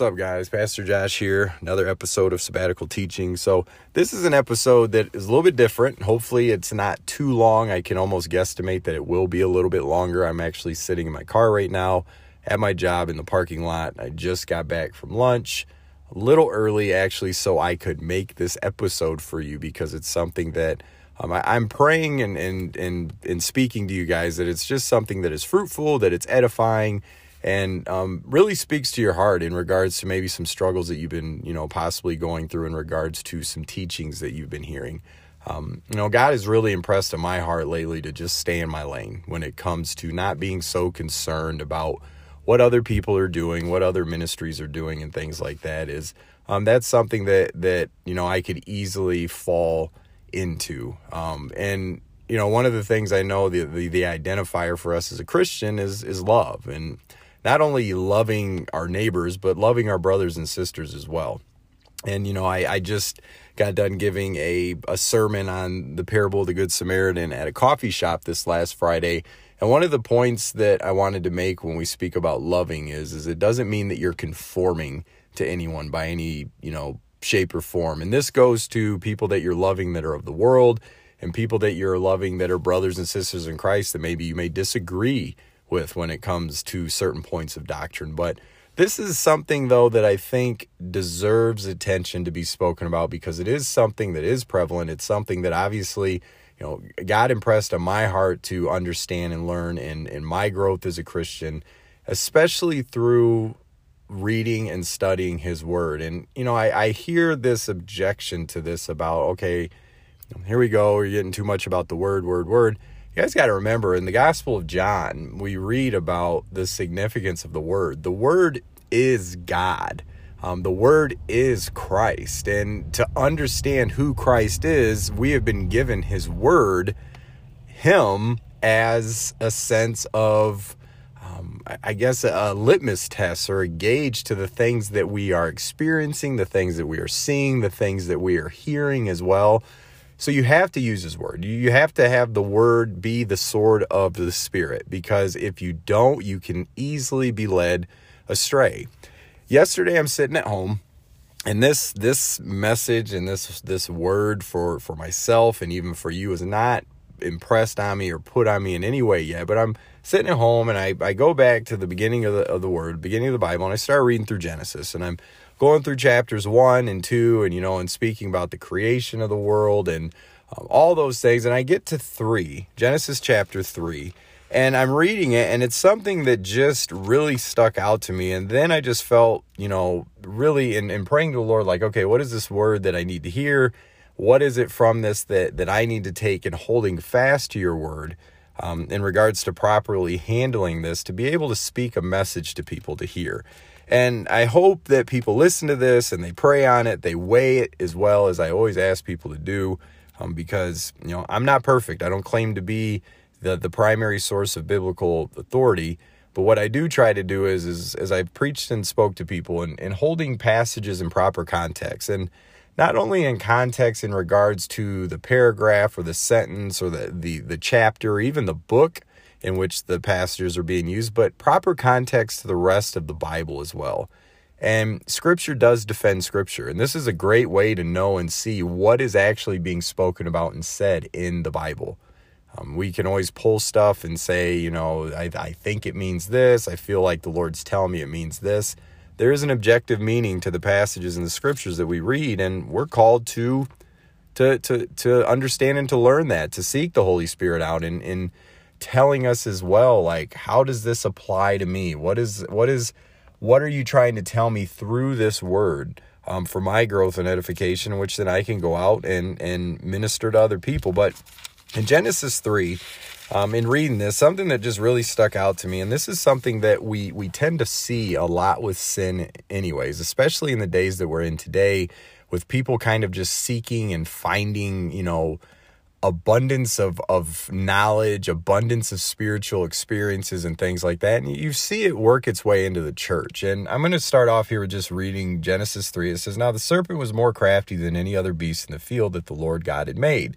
What's up, guys? Pastor Josh here. Another episode of Sabbatical Teaching. So, this is an episode that is a little bit different. Hopefully, it's not too long. I can almost guesstimate that it will be a little bit longer. I'm actually sitting in my car right now at my job in the parking lot. I just got back from lunch a little early, actually, so I could make this episode for you because it's something that um, I, am praying and, and, and, and speaking to you guys that it's just something that is fruitful, that it's edifying and um, really speaks to your heart in regards to maybe some struggles that you've been, you know, possibly going through in regards to some teachings that you've been hearing. Um, you know, God has really impressed on my heart lately to just stay in my lane when it comes to not being so concerned about what other people are doing, what other ministries are doing, and things like that. Is um, that's something that that you know I could easily fall into. Um, and you know, one of the things I know the, the the identifier for us as a Christian is is love and not only loving our neighbors, but loving our brothers and sisters as well. And, you know, I, I just got done giving a, a sermon on the parable of the Good Samaritan at a coffee shop this last Friday. And one of the points that I wanted to make when we speak about loving is, is it doesn't mean that you're conforming to anyone by any, you know, shape or form. And this goes to people that you're loving that are of the world and people that you're loving that are brothers and sisters in Christ that maybe you may disagree with when it comes to certain points of doctrine. But this is something, though, that I think deserves attention to be spoken about because it is something that is prevalent. It's something that obviously, you know, God impressed on my heart to understand and learn in, in my growth as a Christian, especially through reading and studying His Word. And, you know, I, I hear this objection to this about, okay, here we go, we're getting too much about the Word, Word, Word you guys got to remember in the Gospel of John, we read about the significance of the Word. The Word is God. Um, the Word is Christ. And to understand who Christ is, we have been given His Word, Him, as a sense of, um, I guess, a litmus test or a gauge to the things that we are experiencing, the things that we are seeing, the things that we are hearing as well. So you have to use his word. You have to have the word be the sword of the spirit because if you don't, you can easily be led astray. Yesterday I'm sitting at home and this this message and this this word for for myself and even for you is not impressed on me or put on me in any way yet, but I'm sitting at home and I, I go back to the beginning of the, of the word, beginning of the Bible, and I start reading through Genesis and I'm going through chapters one and two and, you know, and speaking about the creation of the world and um, all those things. And I get to three, Genesis chapter three, and I'm reading it and it's something that just really stuck out to me. And then I just felt, you know, really in, in praying to the Lord, like, okay, what is this word that I need to hear? What is it from this that, that I need to take and holding fast to your word? Um, in regards to properly handling this, to be able to speak a message to people to hear. And I hope that people listen to this and they pray on it, they weigh it as well as I always ask people to do, um, because you know I'm not perfect. I don't claim to be the the primary source of biblical authority. But what I do try to do is, is as I've preached and spoke to people and, and holding passages in proper context. And not only in context in regards to the paragraph or the sentence or the, the, the chapter or even the book, in which the passages are being used, but proper context to the rest of the Bible as well. And scripture does defend scripture. And this is a great way to know and see what is actually being spoken about and said in the Bible. Um, we can always pull stuff and say, you know, I, I think it means this. I feel like the Lord's telling me it means this. There is an objective meaning to the passages in the scriptures that we read, and we're called to to to to understand and to learn that, to seek the Holy Spirit out and, and telling us as well like how does this apply to me? What is what is what are you trying to tell me through this word um, for my growth and edification which then i can go out and and minister to other people? But in genesis 3 um, in reading this something that just really stuck out to me and this is something that we we tend to see a lot with sin anyways especially in the days that we're in today with people kind of just seeking and finding you know abundance of, of knowledge, abundance of spiritual experiences and things like that. And you see it work its way into the church. And I'm going to start off here with just reading Genesis 3. It says, Now the serpent was more crafty than any other beast in the field that the Lord God had made.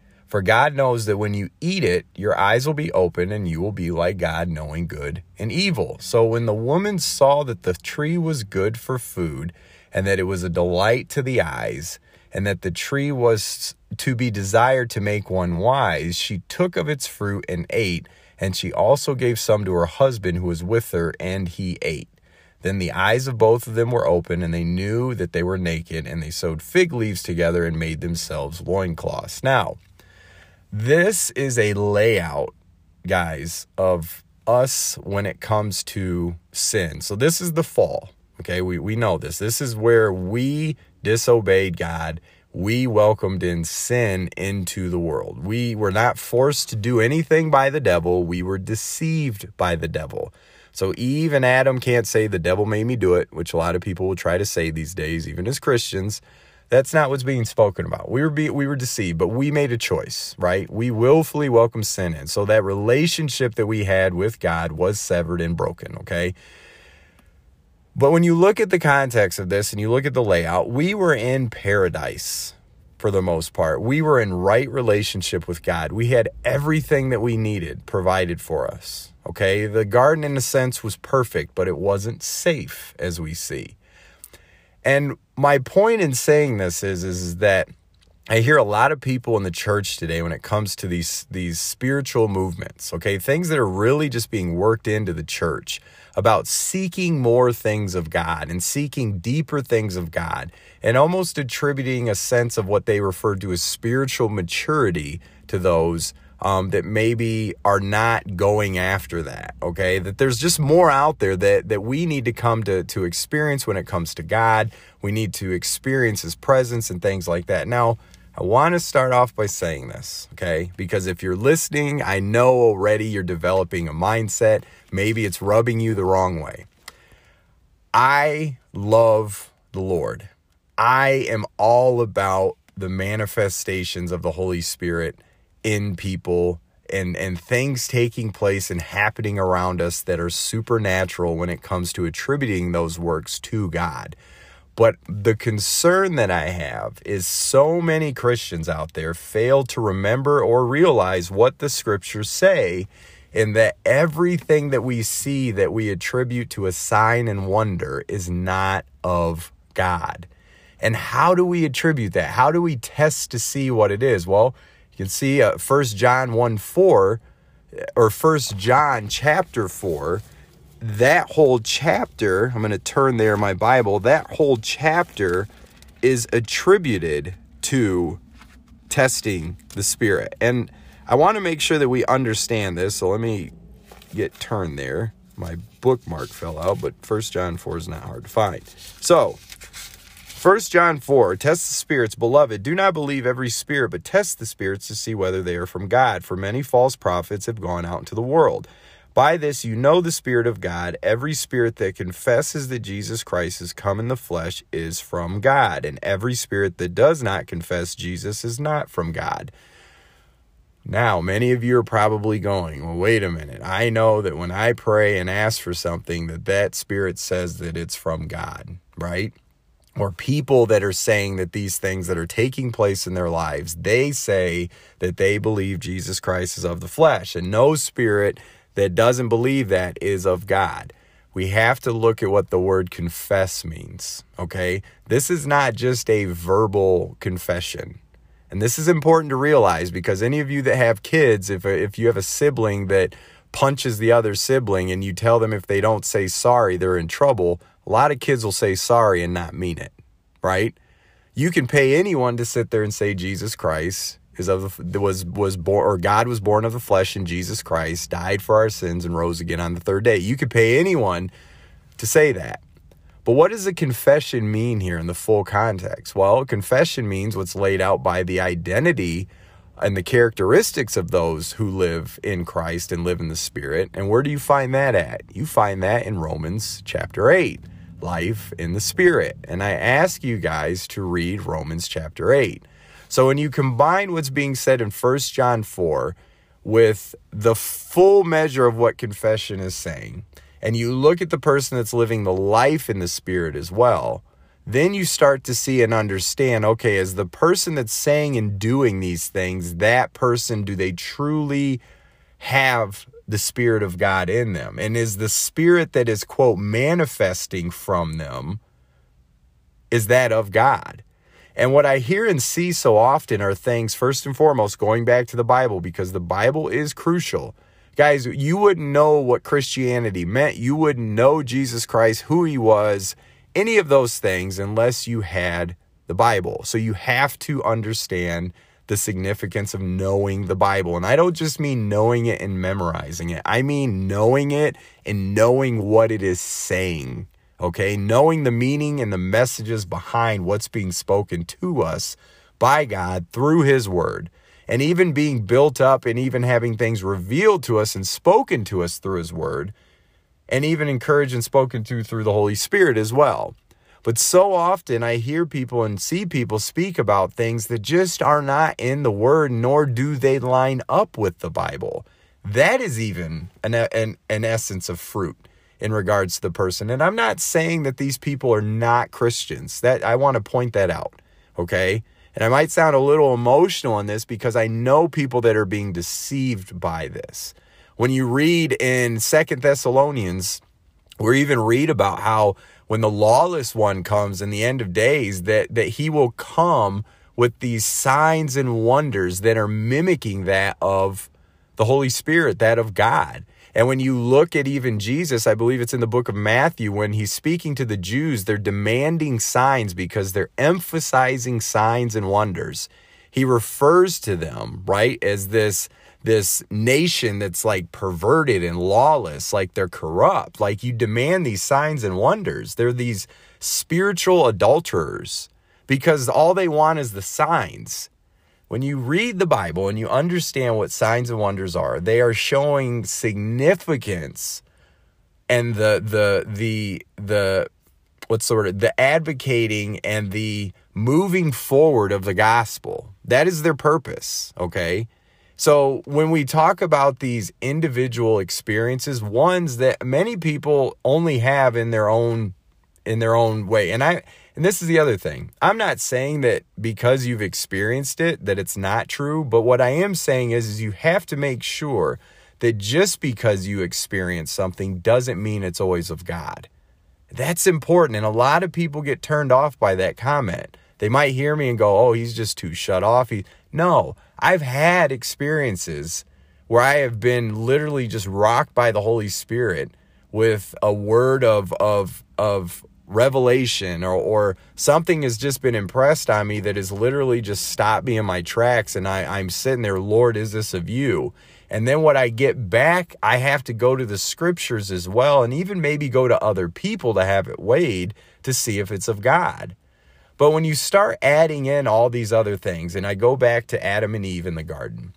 For God knows that when you eat it, your eyes will be open and you will be like God, knowing good and evil. So when the woman saw that the tree was good for food, and that it was a delight to the eyes, and that the tree was to be desired to make one wise, she took of its fruit and ate, and she also gave some to her husband who was with her, and he ate. Then the eyes of both of them were open, and they knew that they were naked, and they sewed fig leaves together and made themselves loincloths. Now, this is a layout, guys, of us when it comes to sin. So, this is the fall. Okay, we, we know this. This is where we disobeyed God. We welcomed in sin into the world. We were not forced to do anything by the devil, we were deceived by the devil. So Eve and Adam can't say the devil made me do it, which a lot of people will try to say these days, even as Christians. That's not what's being spoken about. We were be, we were deceived, but we made a choice, right? We willfully welcomed sin in. So that relationship that we had with God was severed and broken, okay? But when you look at the context of this and you look at the layout, we were in paradise for the most part. We were in right relationship with God. We had everything that we needed provided for us. Okay. The garden, in a sense, was perfect, but it wasn't safe, as we see. And my point in saying this is, is that I hear a lot of people in the church today when it comes to these these spiritual movements, okay? Things that are really just being worked into the church about seeking more things of God and seeking deeper things of God and almost attributing a sense of what they refer to as spiritual maturity to those um, that maybe are not going after that. Okay, that there's just more out there that that we need to come to to experience when it comes to God. We need to experience His presence and things like that. Now I want to start off by saying this, okay? Because if you're listening, I know already you're developing a mindset. Maybe it's rubbing you the wrong way. I love the Lord. I am all about the manifestations of the Holy Spirit in people and and things taking place and happening around us that are supernatural when it comes to attributing those works to God. But the concern that I have is so many Christians out there fail to remember or realize what the scriptures say, and that everything that we see that we attribute to a sign and wonder is not of God. And how do we attribute that? How do we test to see what it is? Well, you can see uh, 1 John 1 4 or 1 John chapter 4 that whole chapter, I'm going to turn there my Bible, that whole chapter is attributed to testing the Spirit. And I want to make sure that we understand this. So let me get turned there. My bookmark fell out, but First John 4 is not hard to find. So, First John 4, test the spirits, beloved. Do not believe every spirit, but test the spirits to see whether they are from God. For many false prophets have gone out into the world. By this you know the Spirit of God. Every spirit that confesses that Jesus Christ has come in the flesh is from God, and every spirit that does not confess Jesus is not from God. Now, many of you are probably going, well, wait a minute. I know that when I pray and ask for something, that that spirit says that it's from God, right? Or people that are saying that these things that are taking place in their lives, they say that they believe Jesus Christ is of the flesh, and no spirit that doesn't believe that is of God. We have to look at what the word confess means, okay? This is not just a verbal confession. And this is important to realize because any of you that have kids, if, if you have a sibling that punches the other sibling and you tell them if they don't say sorry, they're in trouble, a lot of kids will say sorry and not mean it, right? You can pay anyone to sit there and say Jesus Christ is of the, was was born or God was born of the flesh in Jesus Christ, died for our sins and rose again on the third day. You could pay anyone to say that. But what does a confession mean here in the full context? Well, confession means what's laid out by the identity and the characteristics of those who live in Christ and live in the Spirit. And where do you find that at? You find that in Romans chapter 8. Life in the Spirit. And I ask you guys to read Romans chapter 8. So when you combine what's being said in 1 John 4 with the full measure of what confession is saying, and you look at the person that's living the life in the Spirit as well, then you start to see and understand okay, as the person that's saying and doing these things, that person, do they truly have the Spirit of God in them? And is the Spirit that is, quote, manifesting from them, is that of God? And what I hear and see so often are things, first and foremost, going back to the Bible, because the Bible is crucial. Guys, you wouldn't know what Christianity meant. You wouldn't know Jesus Christ, who he was, any of those things, unless you had the Bible. So you have to understand the significance of knowing the Bible. And I don't just mean knowing it and memorizing it, I mean knowing it and knowing what it is saying. Okay, knowing the meaning and the messages behind what's being spoken to us by God through His Word, and even being built up and even having things revealed to us and spoken to us through His Word, and even encouraged and spoken to through the Holy Spirit as well. But so often I hear people and see people speak about things that just are not in the Word, nor do they line up with the Bible. That is even an, an, an essence of fruit in regards to the person. And I'm not saying that these people are not Christians. That I want to point that out. Okay? And I might sound a little emotional on this because I know people that are being deceived by this. When you read in Second Thessalonians, or even read about how when the lawless one comes in the end of days that that he will come with these signs and wonders that are mimicking that of the Holy Spirit, that of God. And when you look at even Jesus, I believe it's in the book of Matthew, when he's speaking to the Jews, they're demanding signs because they're emphasizing signs and wonders. He refers to them, right, as this this nation that's like perverted and lawless, like they're corrupt. Like you demand these signs and wonders. They're these spiritual adulterers because all they want is the signs. When you read the Bible and you understand what signs and wonders are, they are showing significance and the the the the what's the word the advocating and the moving forward of the gospel. That is their purpose, okay? So when we talk about these individual experiences, ones that many people only have in their own in their own way. And I and this is the other thing. I'm not saying that because you've experienced it that it's not true, but what I am saying is is you have to make sure that just because you experience something doesn't mean it's always of God. That's important and a lot of people get turned off by that comment. They might hear me and go, "Oh, he's just too shut off." He no, I've had experiences where I have been literally just rocked by the Holy Spirit with a word of of of revelation or or something has just been impressed on me that has literally just stopped me in my tracks and I, I'm sitting there, Lord, is this of you? And then what I get back, I have to go to the scriptures as well, and even maybe go to other people to have it weighed to see if it's of God. But when you start adding in all these other things, and I go back to Adam and Eve in the garden,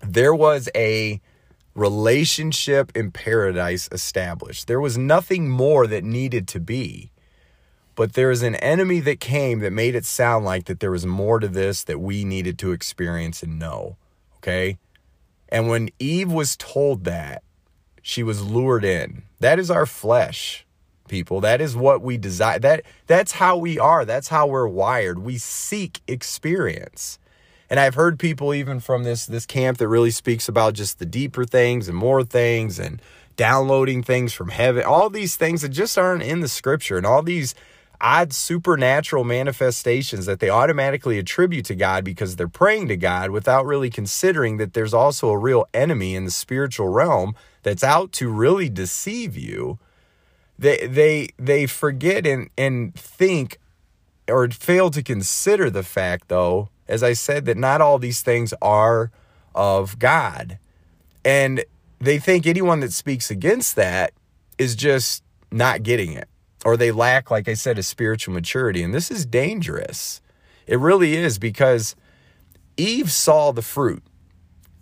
there was a relationship in paradise established. There was nothing more that needed to be. But there is an enemy that came that made it sound like that there was more to this that we needed to experience and know. Okay? And when Eve was told that, she was lured in. That is our flesh people. That is what we desire. That that's how we are. That's how we're wired. We seek experience. And I've heard people even from this this camp that really speaks about just the deeper things and more things and downloading things from heaven. All these things that just aren't in the scripture and all these odd supernatural manifestations that they automatically attribute to God because they're praying to God without really considering that there's also a real enemy in the spiritual realm that's out to really deceive you they they they forget and and think or fail to consider the fact though as i said that not all these things are of god. And they think anyone that speaks against that is just not getting it. Or they lack like i said a spiritual maturity. And this is dangerous. It really is because eve saw the fruit.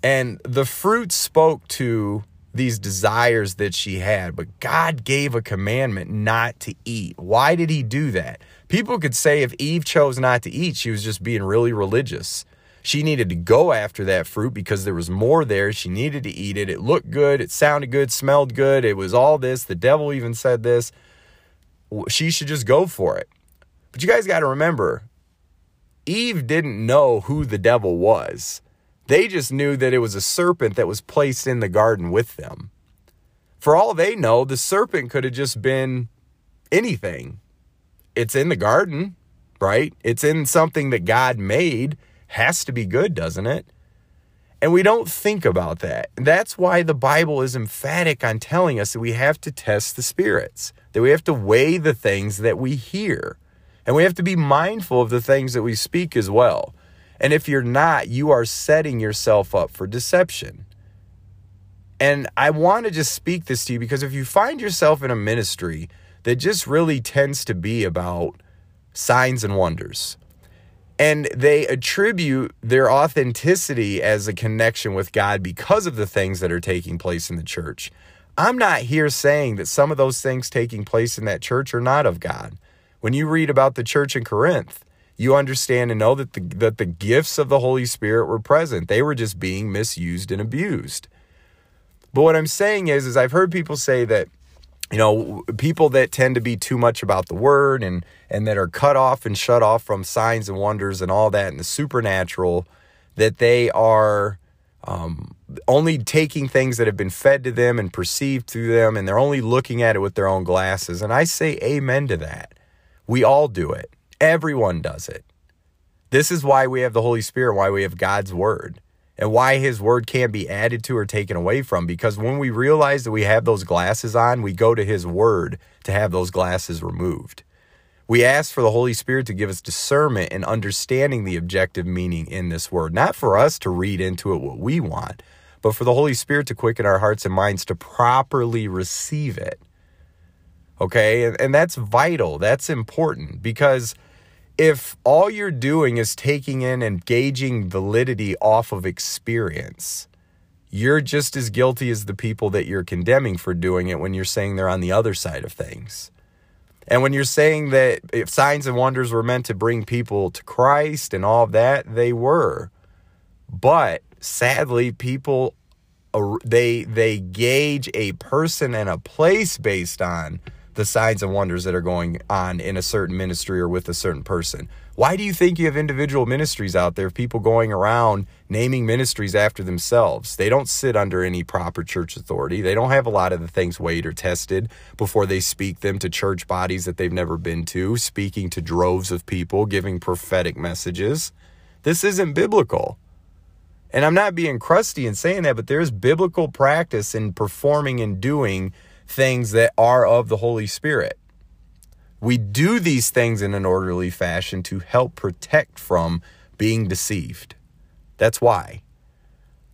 And the fruit spoke to these desires that she had, but God gave a commandment not to eat. Why did he do that? People could say if Eve chose not to eat, she was just being really religious. She needed to go after that fruit because there was more there. She needed to eat it. It looked good. It sounded good, smelled good. It was all this. The devil even said this. She should just go for it. But you guys got to remember, Eve didn't know who the devil was. They just knew that it was a serpent that was placed in the garden with them. For all they know, the serpent could have just been anything. It's in the garden, right? It's in something that God made has to be good, doesn't it? And we don't think about that. That's why the Bible is emphatic on telling us that we have to test the spirits, that we have to weigh the things that we hear, and we have to be mindful of the things that we speak as well. And if you're not, you are setting yourself up for deception. And I want to just speak this to you because if you find yourself in a ministry that just really tends to be about signs and wonders, and they attribute their authenticity as a connection with God because of the things that are taking place in the church. I'm not here saying that some of those things taking place in that church are not of God. When you read about the church in Corinth, you understand and know that the, that the gifts of the Holy Spirit were present. They were just being misused and abused. But what I'm saying is, is I've heard people say that you know people that tend to be too much about the word and and that are cut off and shut off from signs and wonders and all that and the supernatural that they are um, only taking things that have been fed to them and perceived through them and they're only looking at it with their own glasses and i say amen to that we all do it everyone does it this is why we have the holy spirit why we have god's word and why his word can't be added to or taken away from. Because when we realize that we have those glasses on, we go to his word to have those glasses removed. We ask for the Holy Spirit to give us discernment and understanding the objective meaning in this word, not for us to read into it what we want, but for the Holy Spirit to quicken our hearts and minds to properly receive it. Okay, and, that's vital. That's important because if all you're doing is taking in and gauging validity off of experience, you're just as guilty as the people that you're condemning for doing it when you're saying they're on the other side of things. And when you're saying that if signs and wonders were meant to bring people to Christ and all of that, they were. But sadly, people they they gauge a person and a place based on the signs and wonders that are going on in a certain ministry or with a certain person. Why do you think you have individual ministries out there, people going around naming ministries after themselves? They don't sit under any proper church authority. They don't have a lot of the things weighed or tested before they speak them to church bodies that they've never been to, speaking to droves of people, giving prophetic messages. This isn't biblical. And I'm not being crusty in saying that, but there's biblical practice in performing and doing things that are of the Holy Spirit. We do these things in an orderly fashion to help protect from being deceived. That's why.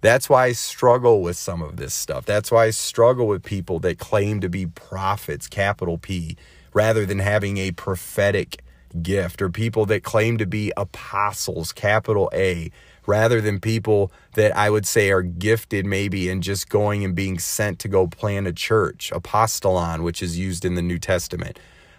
That's why I struggle with some of this stuff. That's why I struggle with people that claim to be prophets, capital P, rather than having a prophetic gift, or people that claim to be apostles, capital A, rather than people that I would say are gifted maybe in just going and being sent to go plant a church, apostolon, which is used in the New Testament.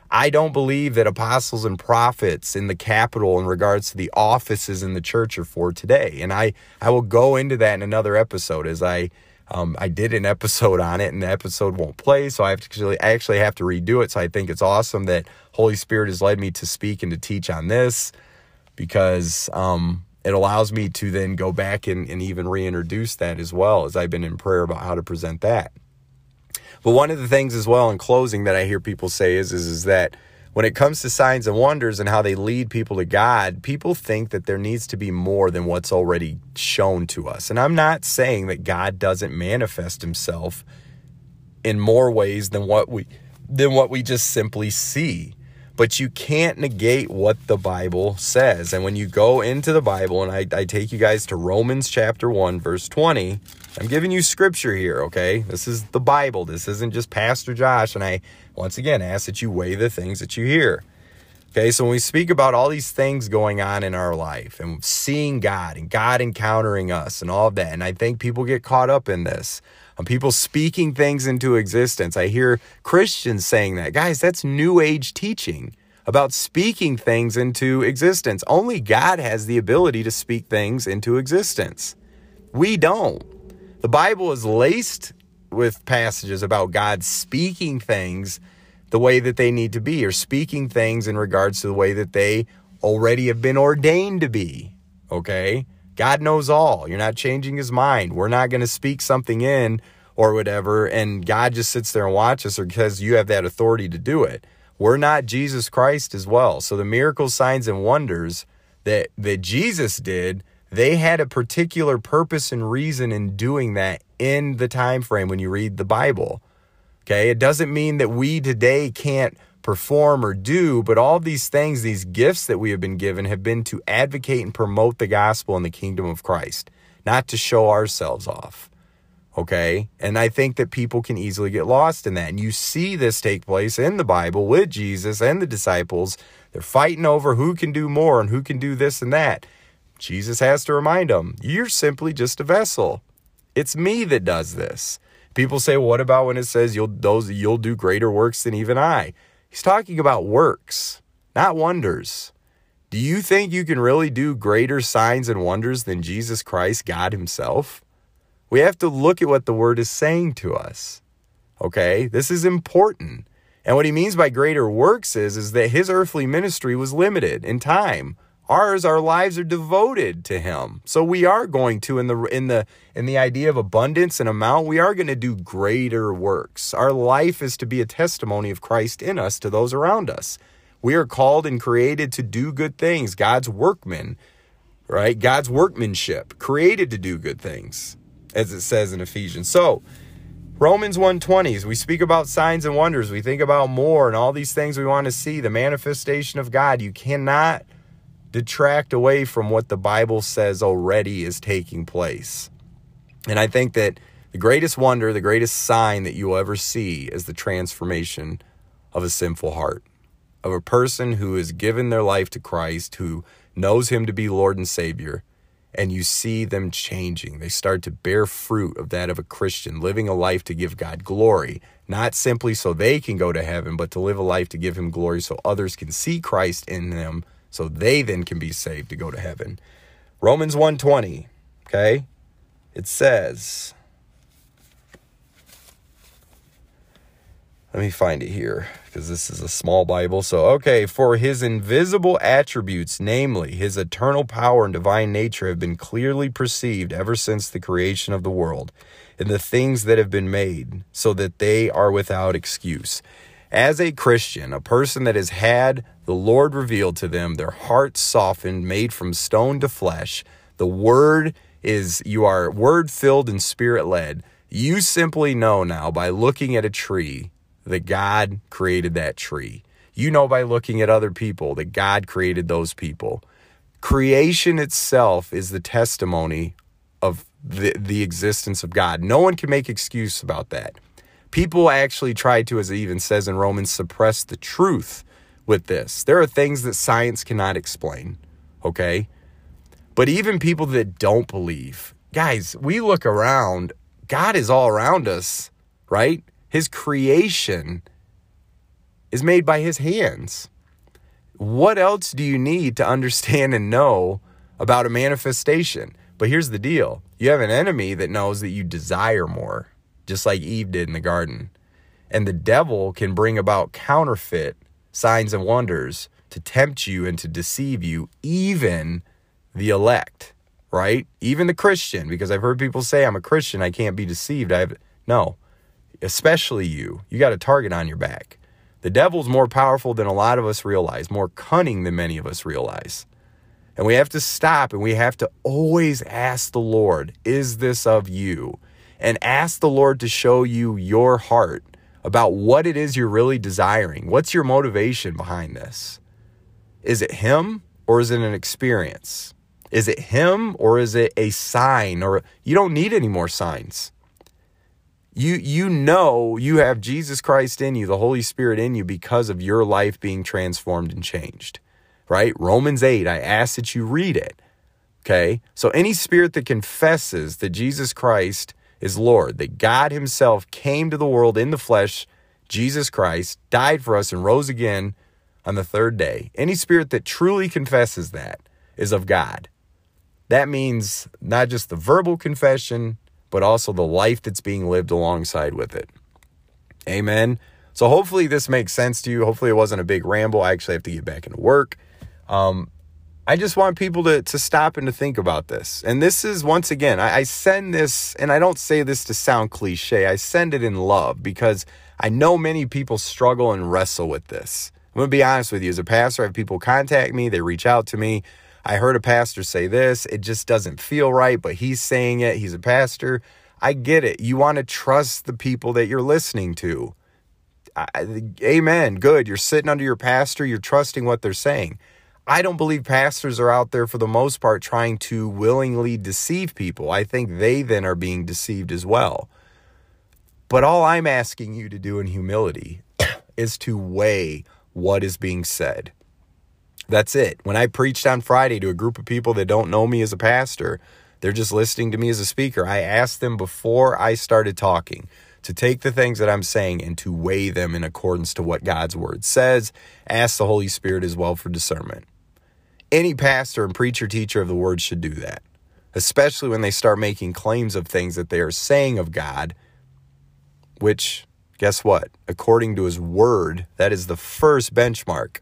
I don't believe that apostles and prophets in the capital in regards to the offices in the church are for today. And I, I will go into that in another episode as I um, I did an episode on it and the episode won't play. So I have to actually, I actually have to redo it. So I think it's awesome that Holy Spirit has led me to speak and to teach on this because um, it allows me to then go back and, and even reintroduce that as well as I've been in prayer about how to present that. But one of the things as well in closing that I hear people say is, is, is that when it comes to signs and wonders and how they lead people to God, people think that there needs to be more than what's already shown to us. And I'm not saying that God doesn't manifest himself in more ways than what we than what we just simply see but you can't negate what the Bible says. And when you go into the Bible, and I, I, take you guys to Romans chapter 1, verse 20, I'm giving you scripture here, okay? This is the Bible. This isn't just Pastor Josh. And I, once again, ask that you weigh the things that you hear. Okay, so when we speak about all these things going on in our life and seeing God and God encountering us and all of that, and I think people get caught up in this. on people speaking things into existence. I hear Christians saying that. Guys, that's new age teaching about speaking things into existence. Only God has the ability to speak things into existence. We don't. The Bible is laced with passages about God speaking things the way that they need to be or speaking things in regards to the way that they already have been ordained to be. Okay? God knows all. You're not changing his mind. We're not going to speak something in or whatever, and God just sits there and watches or because you have that authority to do it. We're not Jesus Christ as well. So the miracles, signs, and wonders that that Jesus did, they had a particular purpose and reason in doing that in the time frame when you read the Bible. Okay? It doesn't mean that we today can't perform or do, but all these things, these gifts that we have been given, have been to advocate and promote the gospel and the kingdom of Christ, not to show ourselves off. Okay. And I think that people can easily get lost in that. And you see this take place in the Bible with Jesus and the disciples. They're fighting over who can do more and who can do this and that. Jesus has to remind them, you're simply just a vessel. It's me that does this. People say, what about when it says you'll those you'll do greater works than even I? He's talking about works, not wonders. Do you think you can really do greater signs and wonders than Jesus Christ, God Himself? We have to look at what the word is saying to us. Okay? This is important. And what he means by greater works is, is that his earthly ministry was limited in time. Ours, our lives are devoted to him. So we are going to, in the in the in the idea of abundance and amount, we are going to do greater works. Our life is to be a testimony of Christ in us to those around us. We are called and created to do good things, God's workmen, right? God's workmanship, created to do good things as it says in Ephesians. So, Romans 120s, we speak about signs and wonders. We think about more and all these things we want to see, the manifestation of God. You cannot detract away from what the Bible says already is taking place. And I think that the greatest wonder, the greatest sign that you will ever see is the transformation of a sinful heart, of a person who has given their life to Christ, who knows Him to be Lord and Savior, and you see them changing. They start to bear fruit of that of a Christian, living a life to give God glory, not simply so they can go to heaven, but to live a life to give Him glory so others can see Christ in them, so they then can be saved to go to heaven. Romans 120, okay? It says, let me find it here because this is a small Bible. So, okay, for his invisible attributes, namely his eternal power and divine nature, have been clearly perceived ever since the creation of the world and the things that have been made, so that they are without excuse. As a Christian, a person that has had the Lord revealed to them, their hearts softened, made from stone to flesh, the word is, you are word filled and spirit led. You simply know now by looking at a tree that God created that tree. You know by looking at other people that God created those people. Creation itself is the testimony of the, the existence of God. No one can make excuse about that. People actually try to, as it even says in Romans, suppress the truth with this. There are things that science cannot explain, okay? But even people that don't believe, guys, we look around, God is all around us, right? His creation is made by his hands. What else do you need to understand and know about a manifestation? But here's the deal you have an enemy that knows that you desire more, just like Eve did in the garden. And the devil can bring about counterfeit signs and wonders to tempt you and to deceive you, even the elect, right? Even the Christian, because I've heard people say, I'm a Christian, I can't be deceived. I have no especially you. You got a target on your back. The devil's more powerful than a lot of us realize, more cunning than many of us realize. And we have to stop and we have to always ask the Lord, is this of you? And ask the Lord to show you your heart about what it is you're really desiring. What's your motivation behind this? Is it Him or is it an experience? Is it Him or is it a sign? Or you don't need any more signs. You you know you have Jesus Christ in you, the Holy Spirit in you because of your life being transformed and changed. Right? Romans 8, I ask that you read it. Okay? So any spirit that confesses that Jesus Christ is Lord, that God Himself came to the world in the flesh, Jesus Christ, died for us, and rose again on the third day. Any spirit that truly confesses that is of God. That means not just the verbal confession, but also the life that's being lived alongside with it. Amen. So hopefully this makes sense to you. Hopefully it wasn't a big ramble. I actually have to get back into work. Um, I just want people to, to stop and to think about this. And this is, once again, I, I send this, and I don't say this to sound cliche, I send it in love because I know many people struggle and wrestle with this. I'm going to be honest with you. As a pastor, I have people contact me, they reach out to me. I heard a pastor say this, it just doesn't feel right, but he's saying it. He's a pastor. I get it. You want to trust the people that you're listening to. I, amen. Good. You're sitting under your pastor, you're trusting what they're saying. I don't believe pastors are out there for the most part trying to willingly deceive people. I think they then are being deceived as well. But all I'm asking you to do in humility is to weigh what is being said. That's it. When I preached on Friday to a group of people that don't know me as a pastor, they're just listening to me as a speaker. I asked them before I started talking to take the things that I'm saying and to weigh them in accordance to what God's word says. Ask the Holy Spirit as well for discernment. Any pastor and preacher, teacher of the word should do that, especially when they start making claims of things that they are saying of God, which, guess what? According to his word, that is the first benchmark,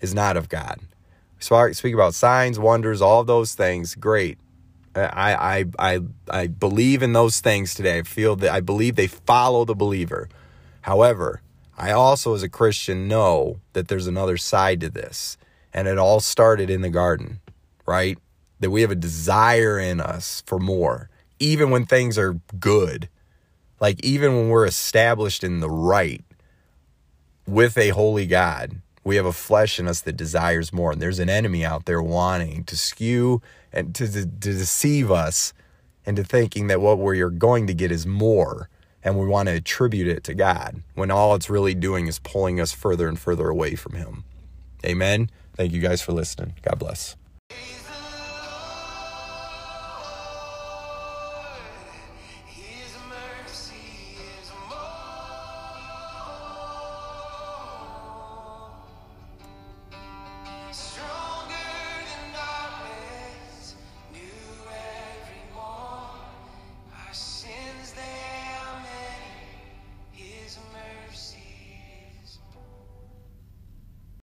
is not of God. So I speak about signs, wonders, all those things. Great. I, I, I, I believe in those things today. I feel that I believe they follow the believer. However, I also, as a Christian, know that there's another side to this. And it all started in the garden, right? That we have a desire in us for more, even when things are good. Like, even when we're established in the right with a holy God, we have a flesh in us that desires more. And there's an enemy out there wanting to skew and to, to, to deceive us into thinking that what we're going to get is more. And we want to attribute it to God when all it's really doing is pulling us further and further away from Him. Amen. Thank you guys for listening. God bless.